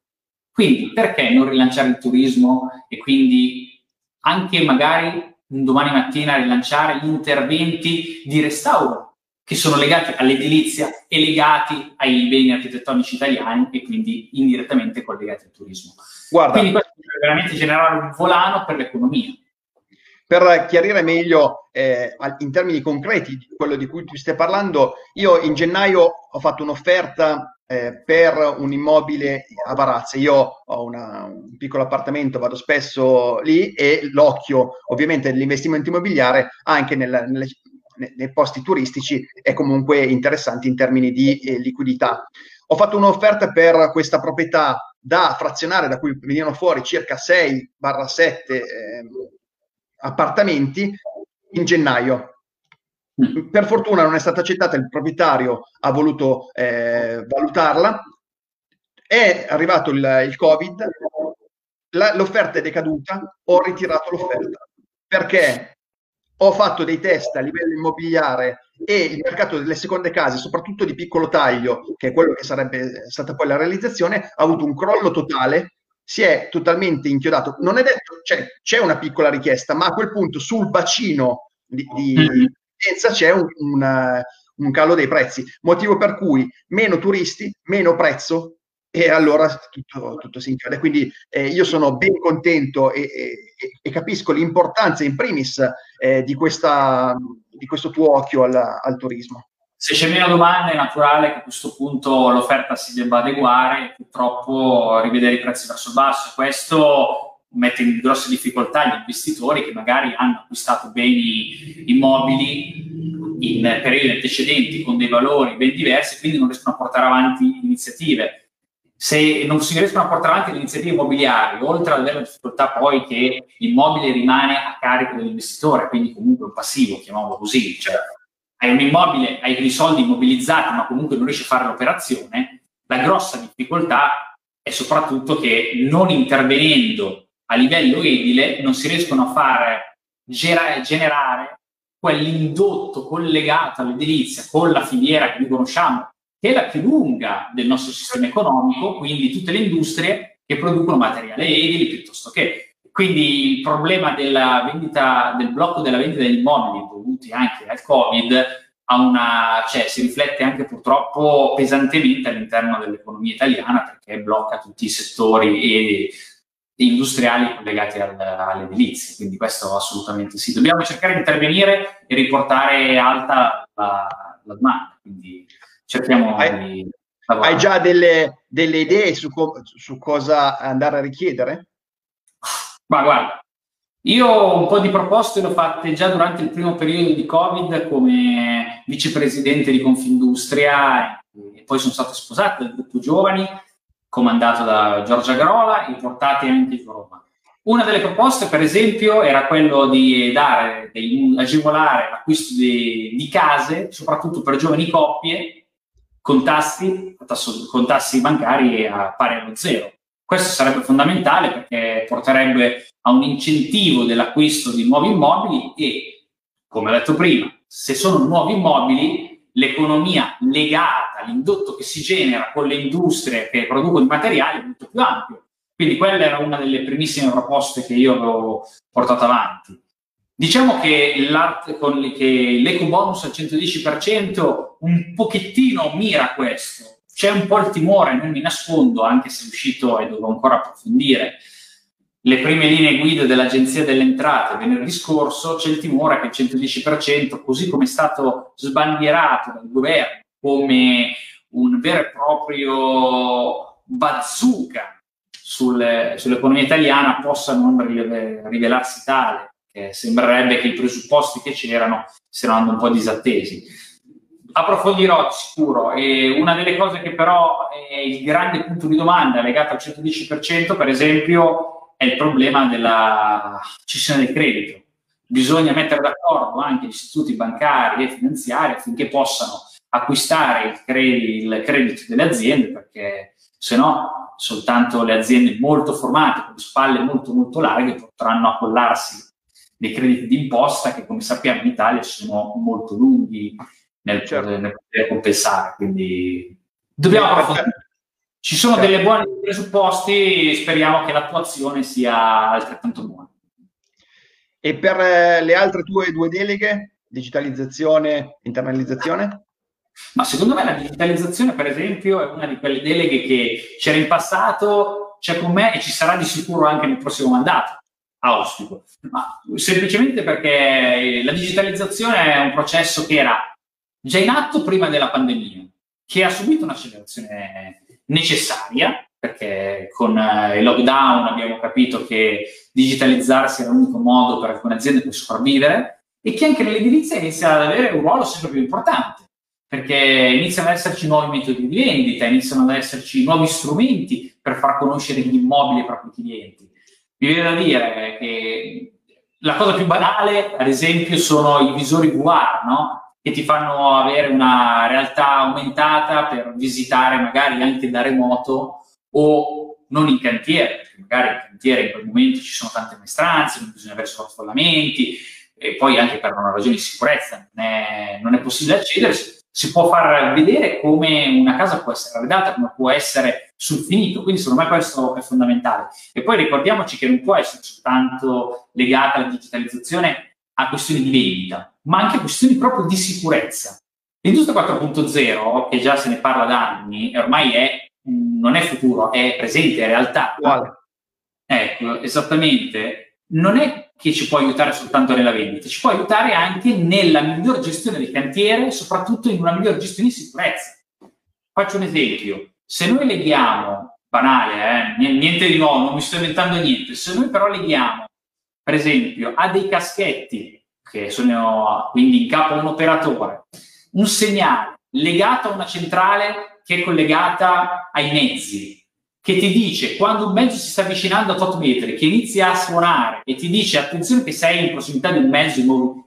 Quindi perché non rilanciare il turismo e quindi anche magari un domani mattina rilanciare gli interventi di restauro che sono legati all'edilizia e legati ai beni architettonici italiani e quindi indirettamente collegati al turismo. Guarda, quindi questo è veramente generare un volano per l'economia.
Per chiarire meglio eh, in termini concreti quello di cui tu stai parlando, io in gennaio ho fatto un'offerta eh, per un immobile a Varazze. Io ho una, un piccolo appartamento, vado spesso lì e l'occhio ovviamente dell'investimento immobiliare anche nel, nelle, nei posti turistici è comunque interessante in termini di eh, liquidità. Ho fatto un'offerta per questa proprietà da frazionare, da cui venivano fuori circa 6-7 eh, appartamenti in gennaio. Per fortuna non è stata accettata, il proprietario ha voluto eh, valutarla, è arrivato il, il Covid, la, l'offerta è decaduta, ho ritirato l'offerta perché ho fatto dei test a livello immobiliare e il mercato delle seconde case, soprattutto di piccolo taglio, che è quello che sarebbe stata poi la realizzazione, ha avuto un crollo totale, si è totalmente inchiodato. Non è detto, cioè, c'è una piccola richiesta, ma a quel punto sul bacino di, di mm-hmm. c'è un, un, un calo dei prezzi, motivo per cui meno turisti, meno prezzo, e allora tutto, tutto si inchiode. Quindi eh, io sono ben contento e, e, e capisco l'importanza in primis eh, di, questa, di, questo tuo occhio al, al, turismo.
Se c'è meno domande è naturale che a questo punto l'offerta si debba adeguare e purtroppo rivedere i prezzi verso il basso. Questo mette in grosse difficoltà gli investitori che magari hanno acquistato beni immobili in periodi antecedenti con dei valori ben diversi, quindi non riescono a portare avanti iniziative se non si riescono a portare avanti le iniziative immobiliari, oltre ad avere la difficoltà poi che l'immobile rimane a carico dell'investitore, quindi comunque un passivo, chiamiamolo così, cioè hai un immobile, hai dei soldi immobilizzati, ma comunque non riesci a fare l'operazione, la grossa difficoltà è soprattutto che non intervenendo a livello edile non si riescono a fare generare quell'indotto collegato all'edilizia con la filiera che noi conosciamo che è la più lunga del nostro sistema economico, quindi tutte le industrie che producono materiale edili piuttosto che. Quindi il problema della vendita, del blocco della vendita degli immobili dovuti anche al Covid una, cioè, si riflette anche purtroppo pesantemente all'interno dell'economia italiana perché blocca tutti i settori industriali collegati al, all'edilizia. Quindi questo assolutamente sì. Dobbiamo cercare di intervenire e riportare alta la, la domanda. Quindi cerchiamo
hai, di... Hai già delle, delle idee su, co- su cosa andare a richiedere?
Ma guarda, io un po' di proposte le ho fatte già durante il primo periodo di Covid come vicepresidente di Confindustria e poi sono stato sposato dal gruppo Giovani, comandato da Giorgia Grola e portati anche in Roma. Una delle proposte, per esempio, era quello di dare, di agevolare l'acquisto di, di case, soprattutto per giovani coppie, con tassi, con tassi bancari a pari allo zero. Questo sarebbe fondamentale perché porterebbe a un incentivo dell'acquisto di nuovi immobili e, come ho detto prima, se sono nuovi immobili, l'economia legata all'indotto che si genera con le industrie che producono i materiali è molto più ampio. Quindi quella era una delle primissime proposte che io avevo portato avanti. Diciamo che, che l'eco bonus al 110% un pochettino mira questo. C'è un po' il timore, non mi nascondo, anche se è uscito e devo ancora approfondire le prime linee guida dell'Agenzia delle Entrate venerdì scorso, c'è il timore che il 110%, così come è stato sbandierato dal governo come un vero e proprio bazooka sul, sull'economia italiana, possa non rivelarsi tale eh, sembrerebbe che i presupposti che c'erano siano un po' disattesi. Approfondirò di sicuro e una delle cose che però è il grande punto di domanda legato al 110%, per esempio, è il problema della cessione del credito. bisogna mettere d'accordo anche gli istituti bancari e finanziari affinché possano acquistare il, credito, il credito delle aziende, perché se no soltanto le aziende molto formate, con le spalle molto molto larghe, potranno accollarsi dei crediti d'imposta che come sappiamo in Italia sono molto lunghi nel, certo. nel poter compensare. Quindi dobbiamo approfondire. Ci sono certo. delle buone presupposti, speriamo che l'attuazione sia altrettanto buona.
E per eh, le altre tue due deleghe, digitalizzazione, internalizzazione?
Ma secondo me la digitalizzazione, per esempio, è una di quelle deleghe che c'era in passato, c'è con me e ci sarà di sicuro anche nel prossimo mandato. Auspico. Ma semplicemente perché la digitalizzazione è un processo che era già in atto prima della pandemia, che ha subito un'accelerazione necessaria, perché con eh, il lockdown abbiamo capito che digitalizzarsi era l'unico modo per alcune aziende per sopravvivere e che anche nell'edilizia inizia ad avere un ruolo sempre più importante perché iniziano ad esserci nuovi metodi di vendita, iniziano ad esserci nuovi strumenti per far conoscere gli immobili ai propri clienti. Mi viene da dire che la cosa più banale, ad esempio, sono i visori VR, no? Che ti fanno avere una realtà aumentata per visitare magari anche da remoto o non in cantiere, perché magari in cantiere in quel momento ci sono tante maestranze, non bisogna avere sovraffollamenti, e poi anche per una ragione di sicurezza non è, non è possibile accedere, si può far vedere come una casa può essere arredata, come può essere sul finito, quindi secondo me questo è fondamentale. E poi ricordiamoci che non può essere soltanto legata alla digitalizzazione a questioni di vendita, ma anche a questioni proprio di sicurezza. L'industria 4.0, che già se ne parla da anni, ormai è, non è futuro, è presente, è realtà.
Quale?
Ecco, esattamente. Non è che ci può aiutare soltanto nella vendita, ci può aiutare anche nella miglior gestione del cantiere, soprattutto in una miglior gestione di sicurezza. Faccio un esempio, se noi leghiamo, banale, eh, niente di nuovo, non mi sto inventando niente, se noi però leghiamo, per esempio, a dei caschetti, che sono quindi in capo a un operatore, un segnale legato a una centrale che è collegata ai mezzi, che ti dice quando un mezzo si sta avvicinando a tot metri, che inizia a suonare e ti dice attenzione che sei in prossimità di un mezzo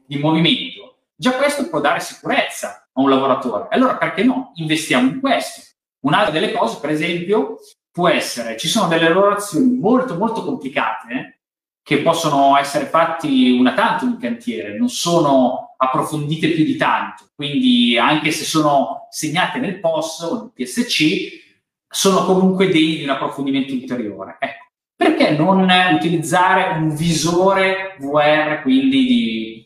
di movimento, già questo può dare sicurezza a un lavoratore. Allora perché no? Investiamo in questo. Un'altra delle cose, per esempio, può essere, ci sono delle lavorazioni molto molto complicate eh, che possono essere fatti una tanto in cantiere, non sono approfondite più di tanto, quindi anche se sono segnate nel POS o nel PSC, sono comunque degni di un approfondimento ulteriore. Ecco, perché non utilizzare un visore VR, quindi di,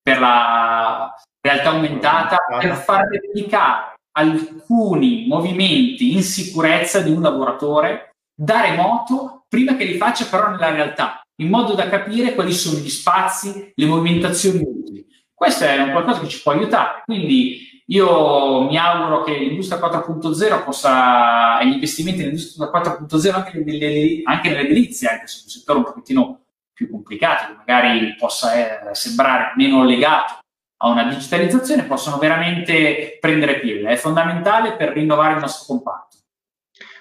per la realtà aumentata, per far replicare alcuni movimenti in sicurezza di un lavoratore da remoto prima che li faccia però nella realtà, in modo da capire quali sono gli spazi, le movimentazioni utili. Questo è un qualcosa che ci può aiutare. Quindi io mi auguro che l'industria 4.0 possa, e gli investimenti nell'industria 4.0 anche, nelle, anche nell'edilizia, anche se è un settore un pochettino più complicato, che magari possa eh, sembrare meno legato a una digitalizzazione, possano veramente prendere piede. È fondamentale per rinnovare il nostro comparto.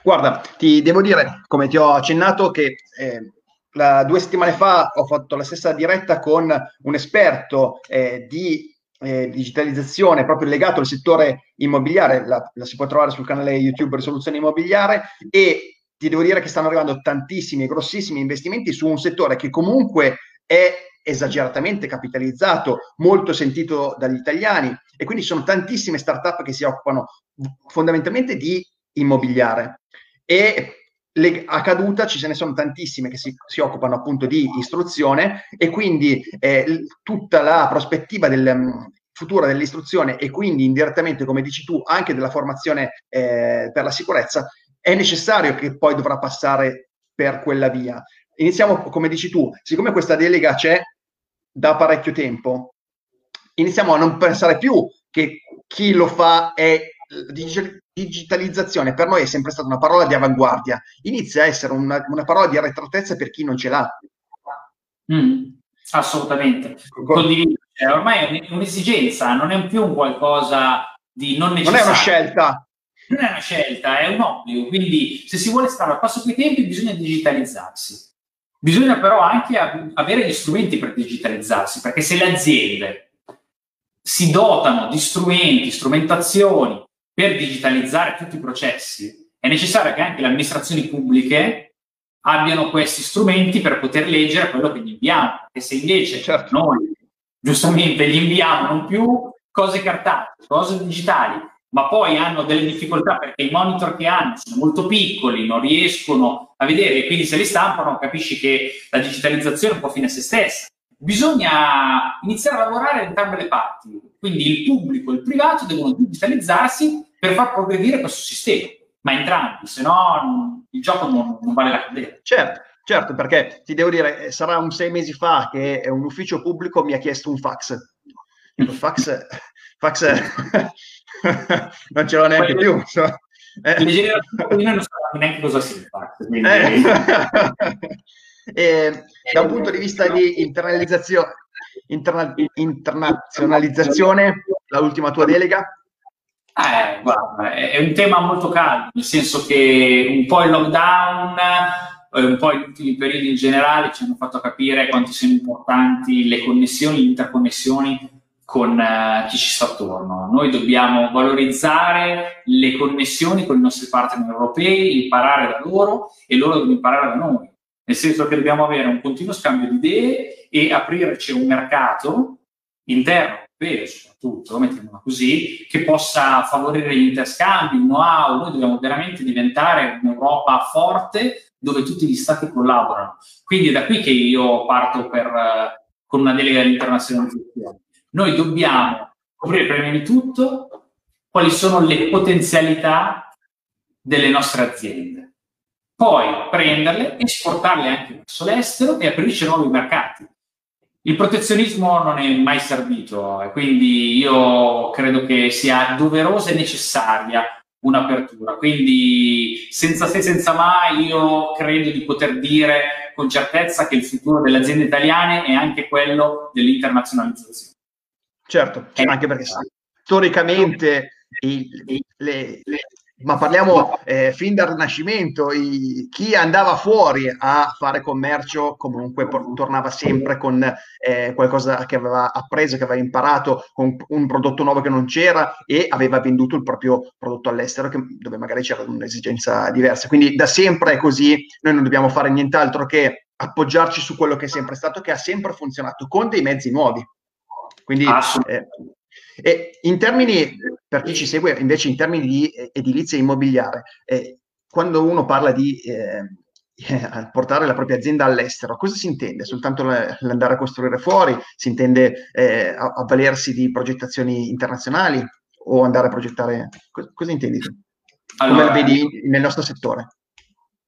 Guarda, ti devo dire, come ti ho accennato, che eh, la, due settimane fa ho fatto la stessa diretta con un esperto eh, di eh, digitalizzazione proprio legato al settore immobiliare, la, la, si può trovare sul canale YouTube Risoluzione Immobiliare e ti devo dire che stanno arrivando tantissimi e grossissimi investimenti su un settore che comunque è esageratamente capitalizzato, molto sentito dagli italiani. E quindi sono tantissime start-up che si occupano fondamentalmente di immobiliare. E le, a caduta ci se ne sono tantissime che si, si occupano appunto di istruzione e quindi eh, tutta la prospettiva del um, futuro dell'istruzione e quindi indirettamente, come dici tu, anche della formazione eh, per la sicurezza, è necessario che poi dovrà passare per quella via. Iniziamo, come dici tu, siccome questa delega c'è da parecchio tempo, iniziamo a non pensare più che chi lo fa è digitalizzazione per noi è sempre stata una parola di avanguardia, inizia a essere una, una parola di arretratezza per chi non ce l'ha.
Mm, assolutamente. Condivido. Cioè, ormai è un'esigenza, non è più un qualcosa di non necessario.
Non è una scelta.
Non è una scelta, è un obbligo. Quindi, se si vuole stare al passo coi tempi, bisogna digitalizzarsi. Bisogna però anche avere gli strumenti per digitalizzarsi, perché se le aziende si dotano di strumenti, strumentazioni per digitalizzare tutti i processi, è necessario che anche le amministrazioni pubbliche abbiano questi strumenti per poter leggere quello che gli inviamo. E se invece certo. noi giustamente gli inviamo non più cose cartacee, cose digitali, ma poi hanno delle difficoltà perché i monitor che hanno sono molto piccoli, non riescono a vedere e quindi se li stampano capisci che la digitalizzazione è un po' fine a se stessa. Bisogna iniziare a lavorare da entrambe le parti, quindi il pubblico e il privato devono digitalizzarsi per far progredire questo sistema, ma entrambi, se no il gioco non, non vale la candela.
Certo, certo, perché ti devo dire, eh, sarà un sei mesi fa che un ufficio pubblico mi ha chiesto un fax. Il fax, fax non ce l'ho neanche Poi, più. So.
Eh. Le generazioni non sanno neanche cosa sia il fax. Quindi... Eh.
e, da un punto di vista di internalizzazione, interna- internazionalizzazione, l'ultima tua delega?
Eh, guarda, è un tema molto caldo, nel senso che un po' il lockdown, eh, un po' gli ultimi periodi in generale ci hanno fatto capire quanto siano importanti le connessioni, le interconnessioni con uh, chi ci sta attorno. Noi dobbiamo valorizzare le connessioni con i nostri partner europei, imparare da loro e loro devono imparare da noi. Nel senso che dobbiamo avere un continuo scambio di idee e aprirci un mercato interno, europeo soprattutto, mettiamola così, che possa favorire gli interscambi, il know-how. Noi dobbiamo veramente diventare un'Europa forte dove tutti gli stati collaborano. Quindi è da qui che io parto per, uh, con una delega all'internazionalizzazione noi dobbiamo scoprire prima di tutto quali sono le potenzialità delle nostre aziende, poi prenderle, esportarle anche verso l'estero e aprirci nuovi mercati. Il protezionismo non è mai servito e quindi io credo che sia doverosa e necessaria un'apertura. Quindi senza se, senza mai, io credo di poter dire con certezza che il futuro delle aziende italiane è anche quello dell'internazionalizzazione.
Certo, eh, anche perché storicamente i, le, le, ma parliamo eh, fin dal Rinascimento, i, chi andava fuori a fare commercio comunque por- tornava sempre con eh, qualcosa che aveva appreso, che aveva imparato, con un prodotto nuovo che non c'era e aveva venduto il proprio prodotto all'estero che, dove magari c'era un'esigenza diversa. Quindi da sempre è così, noi non dobbiamo fare nient'altro che appoggiarci su quello che è sempre stato, che ha sempre funzionato con dei mezzi nuovi. Quindi, eh, e in termini, per chi ci segue, invece in termini di edilizia immobiliare, eh, quando uno parla di eh, portare la propria azienda all'estero, cosa si intende? Soltanto l'andare a costruire fuori? Si intende eh, avvalersi di progettazioni internazionali o andare a progettare? Cosa, cosa intendi tu? Allora, Come vedi nel nostro settore?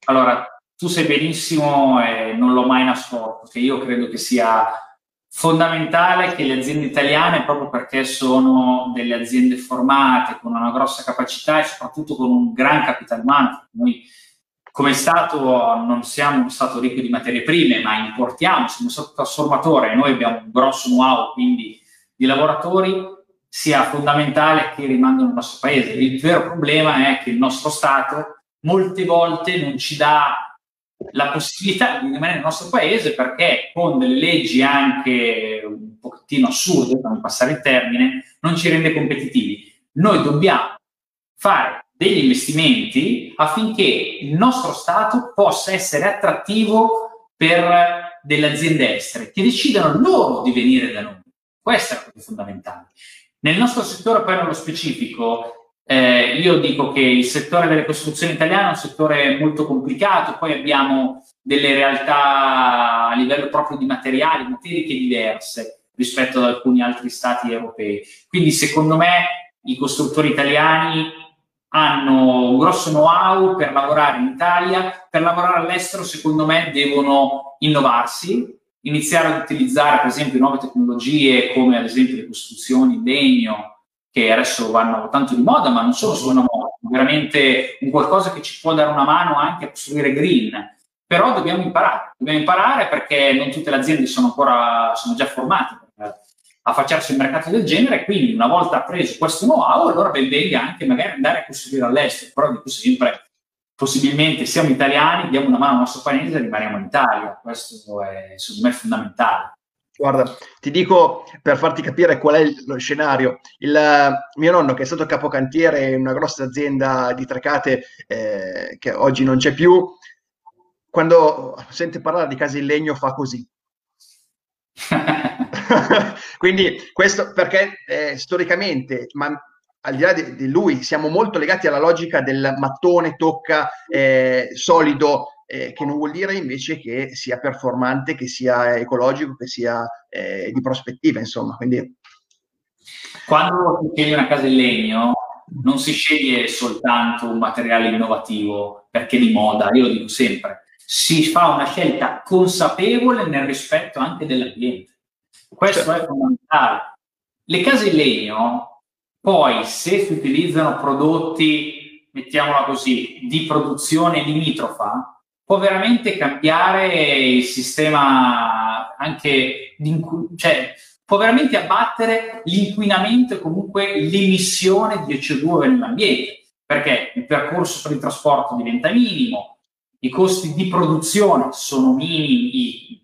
Allora, tu sai benissimo e non l'ho mai nascosto, che io credo che sia fondamentale che le aziende italiane, proprio perché sono delle aziende formate, con una grossa capacità e soprattutto con un gran capitale umano, noi come Stato non siamo uno Stato ricco di materie prime, ma importiamo, siamo un Stato trasformatore e noi abbiamo un grosso know-how, quindi di lavoratori, sia fondamentale che rimangano nel nostro paese. Il vero problema è che il nostro Stato molte volte non ci dà la possibilità di rimanere nel nostro paese perché con delle leggi anche un pochettino assurde, per non passare il termine, non ci rende competitivi. Noi dobbiamo fare degli investimenti affinché il nostro Stato possa essere attrattivo per delle aziende estere che decidano loro di venire da noi. Questo è la cosa fondamentale. Nel nostro settore, poi nello specifico, eh, io dico che il settore delle costruzioni italiane è un settore molto complicato, poi abbiamo delle realtà a livello proprio di materiali, materiche diverse rispetto ad alcuni altri stati europei. Quindi secondo me i costruttori italiani hanno un grosso know-how per lavorare in Italia, per lavorare all'estero secondo me devono innovarsi, iniziare ad utilizzare per esempio nuove tecnologie come ad esempio le costruzioni in legno, che adesso vanno tanto di moda, ma non solo sono moda, veramente un qualcosa che ci può dare una mano anche a costruire green. Però dobbiamo imparare, dobbiamo imparare perché non tutte le aziende sono ancora, sono già formate per affacciarsi al mercato del genere, quindi una volta preso questo know-how, allora ben venga anche magari andare a costruire all'estero, però dico sempre possibilmente siamo italiani, diamo una mano al nostro paese e rimaniamo in Italia. Questo è secondo me fondamentale.
Guarda, ti dico per farti capire qual è lo scenario. Il mio nonno, che è stato capocantiere in una grossa azienda di Trecate, eh, che oggi non c'è più, quando sente parlare di case in legno fa così. Quindi questo perché eh, storicamente, ma al di là di, di, lui, siamo molto legati alla logica del mattone tocca eh, solido, eh, che non vuol dire invece che sia performante, che sia ecologico, che sia eh, di prospettiva, insomma. Quindi...
Quando si sceglie una casa in legno, non si sceglie soltanto un materiale innovativo perché di moda, io lo dico sempre, si fa una scelta consapevole nel rispetto anche dell'ambiente. Questo certo. è fondamentale. Le case in legno poi, se si utilizzano prodotti, mettiamola così, di produzione limitrofa, può veramente cambiare il sistema anche di, cioè può veramente abbattere l'inquinamento e comunque l'emissione di CO2 nell'ambiente, perché il percorso per il trasporto diventa minimo, i costi di produzione sono minimi,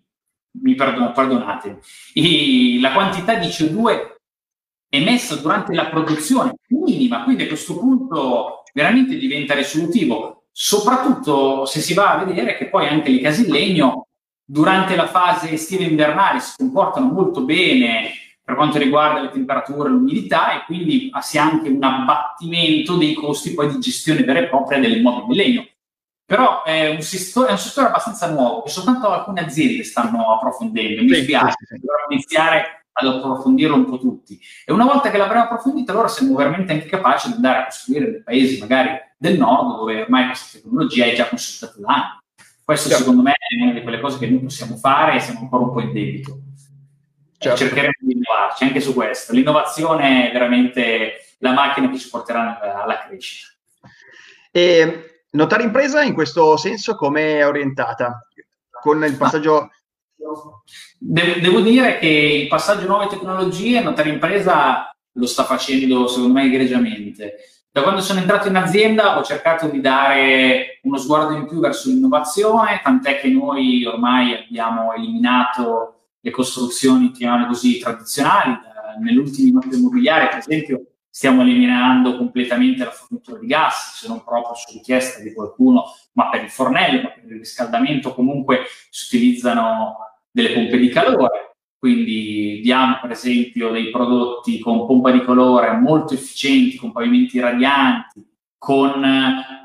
mi perdon- perdonate, la quantità di CO2 emesso durante la produzione minima, quindi a questo punto veramente diventa risolutivo, soprattutto se si va a vedere che poi anche le legno durante la fase estiva e invernale si comportano molto bene per quanto riguarda le temperature e l'umidità e quindi si ha anche un abbattimento dei costi poi di gestione vera e propria dell'immobile in legno. Però è un, settore, è un settore abbastanza nuovo che soltanto alcune aziende stanno approfondendo. Mi spiace, sì, sì. dovremmo iniziare ad approfondirlo un po' tutti. E una volta che l'avremo approfondito, allora siamo veramente anche capaci di andare a costruire dei paesi magari del nord dove ormai questa tecnologia è già consultata da anni. Questo certo. secondo me è una di quelle cose che noi possiamo fare e siamo ancora un po' in debito. Certo. Cercheremo di innovarci anche su questo. L'innovazione è veramente la macchina che ci porterà alla crescita.
E notare impresa in questo senso come è orientata? Con il passaggio
Devo, devo dire che il passaggio a nuove tecnologie, Notare Impresa lo sta facendo secondo me egregiamente. Da quando sono entrato in azienda ho cercato di dare uno sguardo in più verso l'innovazione, tant'è che noi ormai abbiamo eliminato le costruzioni, chiamiamole così, tradizionali. Nell'ultimo immobile immobiliare, per esempio, stiamo eliminando completamente la fornitura di gas, se non proprio su richiesta di qualcuno, ma per il fornello, ma per il riscaldamento comunque si utilizzano delle pompe di calore, quindi diamo per esempio dei prodotti con pompa di calore molto efficienti, con pavimenti radianti, con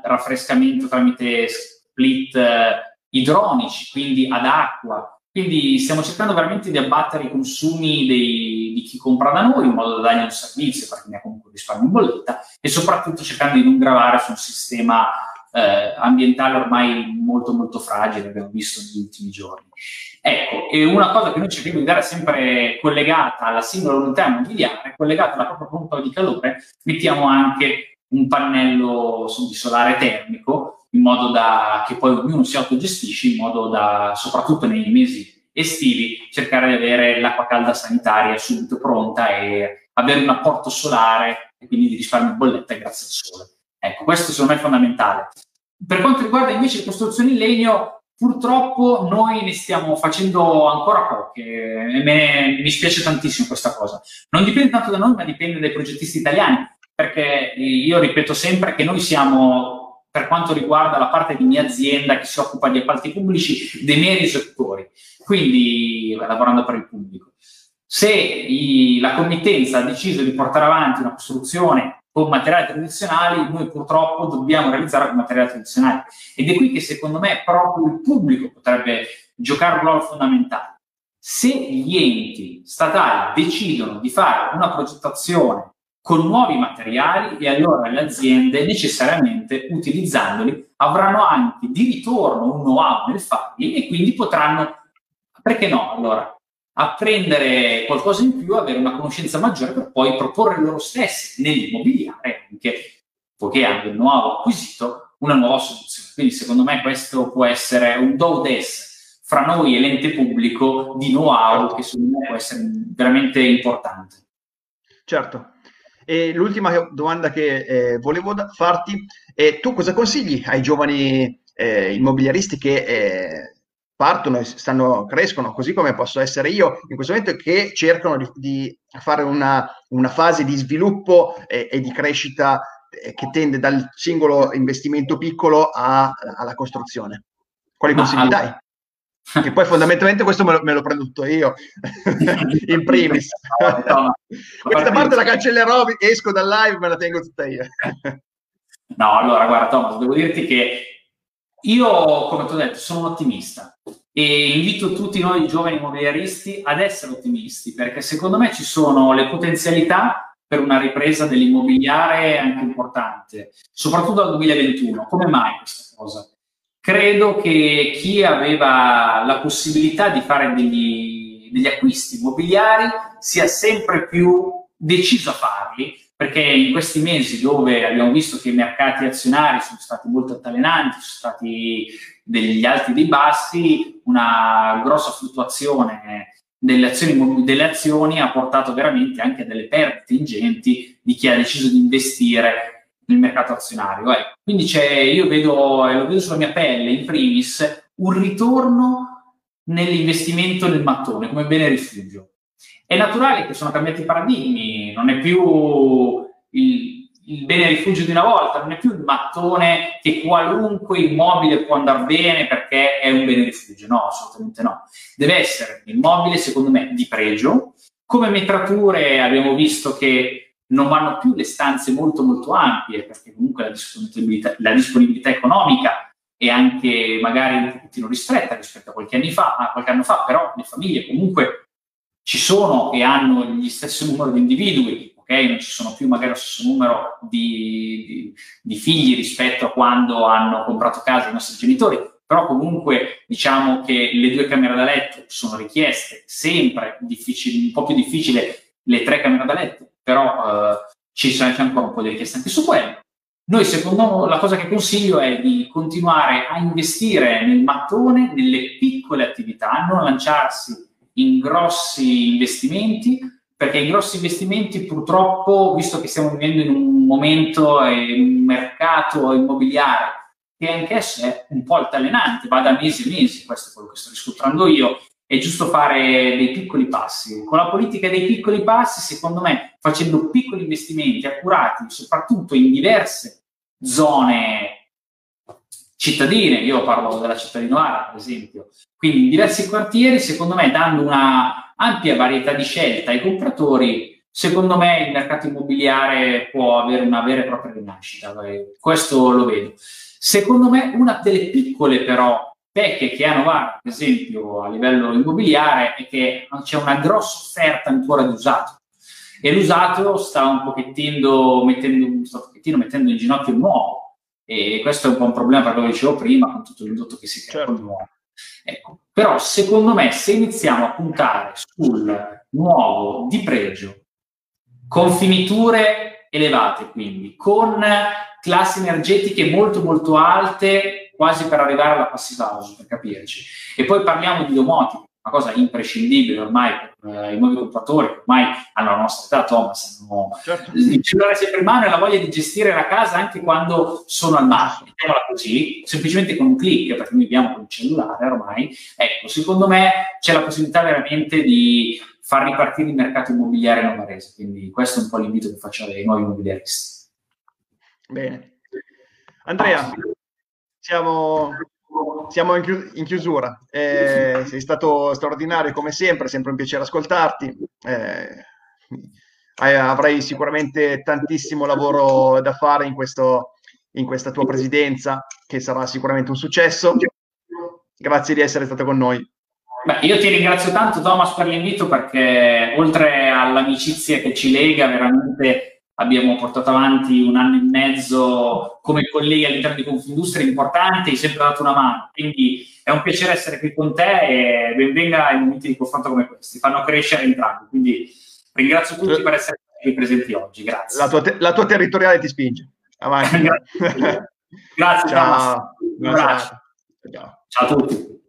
raffrescamento tramite split eh, idronici, quindi ad acqua. Quindi stiamo cercando veramente di abbattere i consumi dei, di chi compra da noi in modo da dargli un servizio perché ne ha comunque risparmio in bolletta e soprattutto cercando di non gravare su un sistema eh, ambientale ormai molto molto fragile, abbiamo visto negli ultimi giorni. Ecco, e una cosa che noi cerchiamo di dare sempre collegata alla singola unità immobiliare, collegata alla propria pompa di calore, mettiamo anche un pannello di solare termico, in modo da che poi ognuno si autogestisce, in modo da, soprattutto nei mesi estivi, cercare di avere l'acqua calda sanitaria subito pronta e avere un apporto solare e quindi di risparmio bolletta grazie al sole. Ecco, questo secondo me è fondamentale. Per quanto riguarda invece le costruzioni in legno, purtroppo noi ne stiamo facendo ancora poche e me, mi spiace tantissimo questa cosa. Non dipende tanto da noi, ma dipende dai progettisti italiani, perché io ripeto sempre che noi siamo, per quanto riguarda la parte di mia azienda che si occupa di appalti pubblici, dei meri esecutori, quindi lavorando per il pubblico. Se i, la committenza ha deciso di portare avanti una costruzione con materiali tradizionali, noi purtroppo dobbiamo realizzare con materiali tradizionali. Ed è qui che secondo me proprio il pubblico potrebbe giocare un ruolo fondamentale. Se gli enti statali decidono di fare una progettazione con nuovi materiali e allora le aziende necessariamente utilizzandoli avranno anche di ritorno un know-how nel farli e quindi potranno, perché no, allora apprendere qualcosa in più, avere una conoscenza maggiore per poi proporre loro stessi nell'immobiliare, anche poiché hanno il nuovo acquisito, una nuova soluzione. Quindi secondo me questo può essere un do des fra noi e l'ente pubblico di know-how che secondo me può essere veramente importante.
Certo. E l'ultima domanda che eh, volevo da- farti è tu cosa consigli ai giovani eh, immobiliaristi che eh, partono e stanno, crescono, così come posso essere io in questo momento, che cercano di, di fare una, una, fase di sviluppo e, e di crescita eh, che tende dal singolo investimento piccolo a, alla costruzione. Quali consigli dai? Che poi fondamentalmente questo me lo, me lo prendo tutto io, in primis. Questa parte la cancellerò, esco dal live, me la tengo tutta io.
no, allora guarda Thomas, devo dirti che io, come ti ho detto, sono un ottimista e invito tutti noi giovani immobiliaristi ad essere ottimisti perché secondo me ci sono le potenzialità per una ripresa dell'immobiliare anche importante, soprattutto dal 2021. Come mai questa cosa? Credo che chi aveva la possibilità di fare degli, degli acquisti immobiliari sia sempre più deciso a farli perché in questi mesi dove abbiamo visto che i mercati azionari sono stati molto altalenanti, sono stati degli alti e dei bassi, una grossa fluttuazione delle azioni, delle azioni ha portato veramente anche a delle perdite ingenti di chi ha deciso di investire nel mercato azionario. Eh. Quindi io vedo, e lo vedo sulla mia pelle, in primis, un ritorno nell'investimento nel mattone come bene rifugio è naturale che sono cambiati i paradigmi, non è più il, il bene rifugio di una volta, non è più il mattone che qualunque immobile può andare bene perché è un bene rifugio, no, assolutamente no. Deve essere un immobile, secondo me, di pregio. Come metrature abbiamo visto che non vanno più le stanze molto molto ampie perché comunque la disponibilità, la disponibilità economica è anche magari un pochettino ristretta rispetto a qualche, fa, a qualche anno fa, però le famiglie comunque ci sono e hanno gli stessi numero di individui, ok? Non ci sono più magari lo stesso numero di, di, di figli rispetto a quando hanno comprato casa i nostri genitori, però comunque diciamo che le due camere da letto sono richieste, sempre difficili, un po' più difficile le tre camere da letto, però eh, ci c'è ancora un po' di richieste anche su quello. Noi, secondo me, la cosa che consiglio è di continuare a investire nel mattone, nelle piccole attività, non lanciarsi in grossi investimenti, perché i grossi investimenti purtroppo, visto che stiamo vivendo in un momento e un mercato immobiliare che anch'esso è un po' altalenante, va da mesi e mesi, questo è quello che sto riscontrando io, è giusto fare dei piccoli passi. Con la politica dei piccoli passi, secondo me, facendo piccoli investimenti accurati, soprattutto in diverse zone cittadine, io parlo della città di Novara, per esempio, quindi in diversi quartieri, secondo me, dando una ampia varietà di scelta ai compratori, secondo me il mercato immobiliare può avere una vera e propria rinascita, questo lo vedo. Secondo me una delle piccole però pecche che ha Novara, per esempio, a livello immobiliare, è che c'è una grossa offerta ancora di usato. E l'usato sta un pochettino mettendo, sta un pochettino mettendo in ginocchio il nuovo e questo è un po' un problema per quello che dicevo prima, con tutto l'indotto che si crea certo. nuovo. Ecco. Però secondo me se iniziamo a puntare sul nuovo di pregio, con finiture elevate quindi, con classi energetiche molto molto alte, quasi per arrivare alla passiva house, per capirci. E poi parliamo di domotica, una cosa imprescindibile ormai per eh, i nuovi compratori che ormai hanno la nostra età, Thomas, hanno certo. il cellulare sempre in mano e la voglia di gestire la casa anche quando sono al mare, mettiamola così, semplicemente con un clic, perché noi viviamo con il cellulare ormai. Ecco, secondo me c'è la possibilità veramente di far ripartire il mercato immobiliare novarese, quindi questo è un po' l'invito che faccio ai nuovi immobiliaristi.
Bene. Andrea, siamo siamo in, chius- in chiusura. Eh, sei stato straordinario come sempre, sempre un piacere ascoltarti. Eh, avrai sicuramente tantissimo lavoro da fare in, questo, in questa tua presidenza, che sarà sicuramente un successo. Grazie di essere stato con noi.
Beh, io ti ringrazio tanto Thomas per l'invito perché oltre all'amicizia che ci lega veramente abbiamo portato avanti un anno e mezzo come colleghi all'interno di Confindustria importante, hai sempre dato una mano, quindi è un piacere essere qui con te e benvenga ai momenti di confronto come questi, fanno crescere entrambi, quindi ringrazio tutti per essere qui presenti oggi, grazie.
La tua, te- la tua territoriale ti spinge, avanti.
grazie, grazie ciao. Ciao. ciao a tutti.